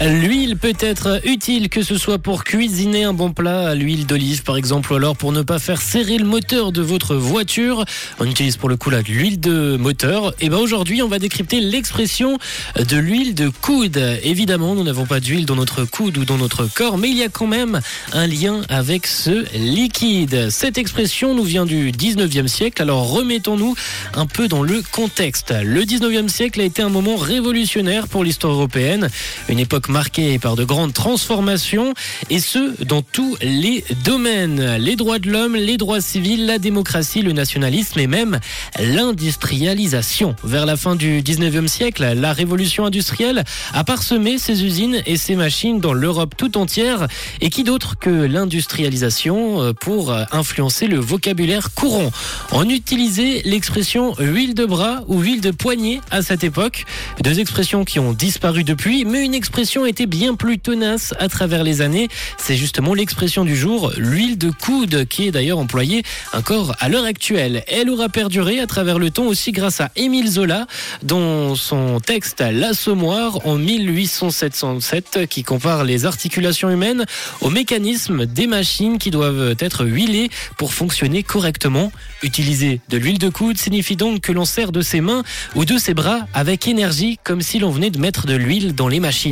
L'huile peut être utile, que ce soit pour cuisiner un bon plat à l'huile d'olive par exemple, ou alors pour ne pas faire serrer le moteur de votre voiture. On utilise pour le coup là de l'huile de moteur. Et ben aujourd'hui, on va décrypter l'expression de l'huile de coude. Évidemment, nous n'avons pas d'huile dans notre coude ou dans notre corps, mais il y a quand même un lien avec ce liquide. Cette expression nous vient du 19e siècle. Alors remettons-nous un peu dans le contexte. Le 19e siècle a été un moment révolutionnaire pour l'histoire européenne, une époque marquée par de grandes transformations, et ce, dans tous les domaines. Les droits de l'homme, les droits civils, la démocratie, le nationalisme et même l'industrialisation. Vers la fin du 19e siècle, la révolution industrielle a parsemé ses usines et ses machines dans l'Europe tout entière. Et qui d'autre que l'industrialisation euh, pour influencer le vocabulaire courant? On utilisait l'expression huile de bras ou huile de poignet à cette époque. Deux expressions qui ont disparu depuis, mais une expression bien plus tenace à travers les années. C'est justement l'expression du jour, l'huile de coude, qui est d'ailleurs employée encore à l'heure actuelle. Elle aura perduré à travers le temps aussi grâce à Émile Zola, dont son texte L'Assommoir en 1877, qui compare les articulations humaines au mécanisme des machines qui doivent être huilées pour fonctionner correctement. Utiliser de l'huile de coude signifie donc que l'on sert de ses mains ou de ses bras avec énergie, comme si l'on venait de mettre de l'huile dans les machines.